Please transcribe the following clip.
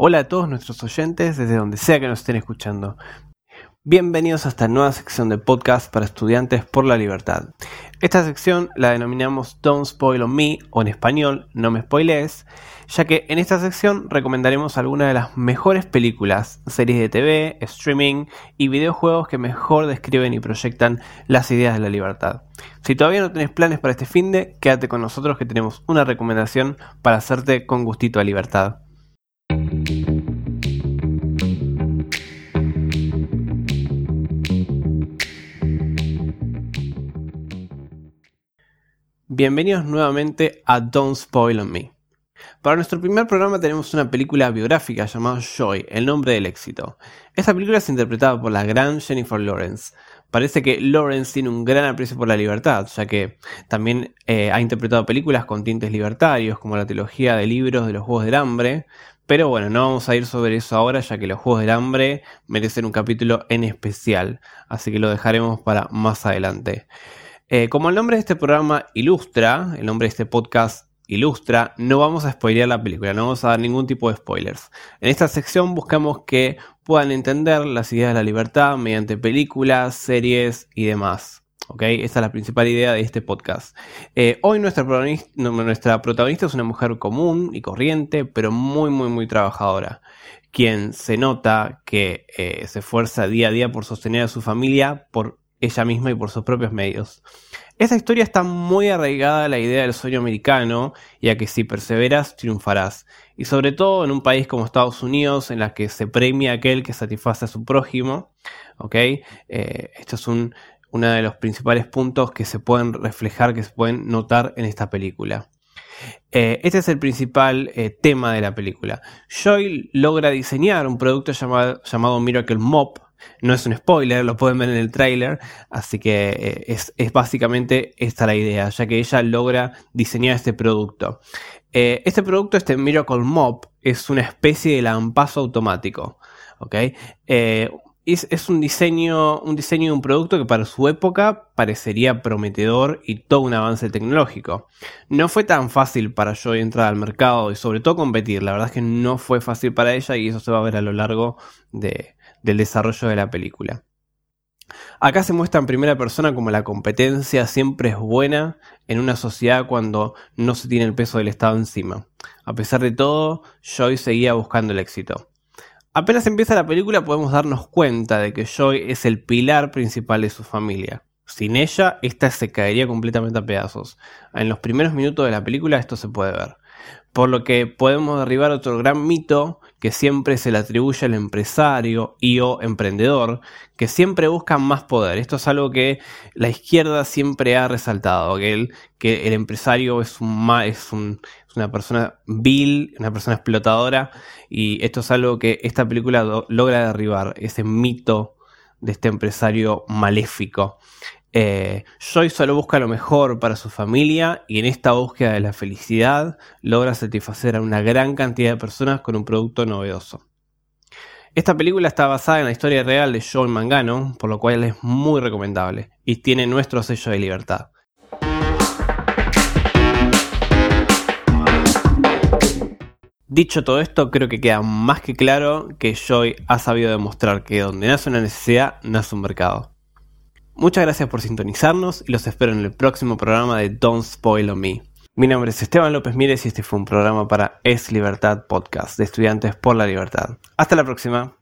Hola a todos nuestros oyentes desde donde sea que nos estén escuchando. Bienvenidos a esta nueva sección de podcast para estudiantes por la libertad. Esta sección la denominamos Don't Spoil on Me o en español No me spoilees, ya que en esta sección recomendaremos algunas de las mejores películas, series de TV, streaming y videojuegos que mejor describen y proyectan las ideas de la libertad. Si todavía no tenés planes para este fin de, quédate con nosotros que tenemos una recomendación para hacerte con gustito a libertad. Bienvenidos nuevamente a Don't Spoil on Me. Para nuestro primer programa tenemos una película biográfica llamada Joy, El nombre del éxito. Esta película es interpretada por la gran Jennifer Lawrence. Parece que Lawrence tiene un gran aprecio por la libertad, ya que también eh, ha interpretado películas con tintes libertarios, como la trilogía de libros de los Juegos del Hambre. Pero bueno, no vamos a ir sobre eso ahora, ya que los Juegos del Hambre merecen un capítulo en especial, así que lo dejaremos para más adelante. Eh, como el nombre de este programa ilustra, el nombre de este podcast ilustra, no vamos a spoilear la película, no vamos a dar ningún tipo de spoilers. En esta sección buscamos que puedan entender las ideas de la libertad mediante películas, series y demás. ¿okay? Esa es la principal idea de este podcast. Eh, hoy nuestra protagonista, nuestra protagonista es una mujer común y corriente, pero muy, muy, muy trabajadora quien se nota que eh, se esfuerza día a día por sostener a su familia por ella misma y por sus propios medios. Esta historia está muy arraigada a la idea del sueño americano y a que si perseveras triunfarás. Y sobre todo en un país como Estados Unidos en la que se premia aquel que satisface a su prójimo. ¿ok? Eh, esto es un, uno de los principales puntos que se pueden reflejar, que se pueden notar en esta película. Eh, este es el principal eh, tema de la película. Joy logra diseñar un producto llamado, llamado Miracle Mop, no es un spoiler, lo pueden ver en el tráiler, así que eh, es, básicamente esta la idea, ya que ella logra diseñar este producto. Eh, este producto, este Miracle Mop, es una especie de lampazo automático. Eh, es, un, diseño, un diseño de un producto que para su época parecería prometedor y todo un avance tecnológico. No fue tan fácil para Joy entrar al mercado y sobre todo competir. La verdad es que no fue fácil para ella y eso se va a ver a lo largo de, del desarrollo de la película. Acá se muestra en primera persona como la competencia siempre es buena en una sociedad cuando no se tiene el peso del Estado encima. A pesar de todo, Joy seguía buscando el éxito. Apenas empieza la película podemos darnos cuenta de que Joy es el pilar principal de su familia. Sin ella, esta se caería completamente a pedazos. En los primeros minutos de la película esto se puede ver. Por lo que podemos derribar otro gran mito que siempre se le atribuye al empresario y o emprendedor, que siempre buscan más poder. Esto es algo que la izquierda siempre ha resaltado, que el, que el empresario es, un, es, un, es una persona vil, una persona explotadora, y esto es algo que esta película logra derribar, ese mito de este empresario maléfico. Eh, Joy solo busca lo mejor para su familia y en esta búsqueda de la felicidad logra satisfacer a una gran cantidad de personas con un producto novedoso. Esta película está basada en la historia real de Joy Mangano, por lo cual es muy recomendable y tiene nuestro sello de libertad. Dicho todo esto, creo que queda más que claro que Joy ha sabido demostrar que donde nace una necesidad, nace un mercado. Muchas gracias por sintonizarnos y los espero en el próximo programa de Don't Spoil on Me. Mi nombre es Esteban López Mírez y este fue un programa para Es Libertad Podcast de Estudiantes por la Libertad. Hasta la próxima.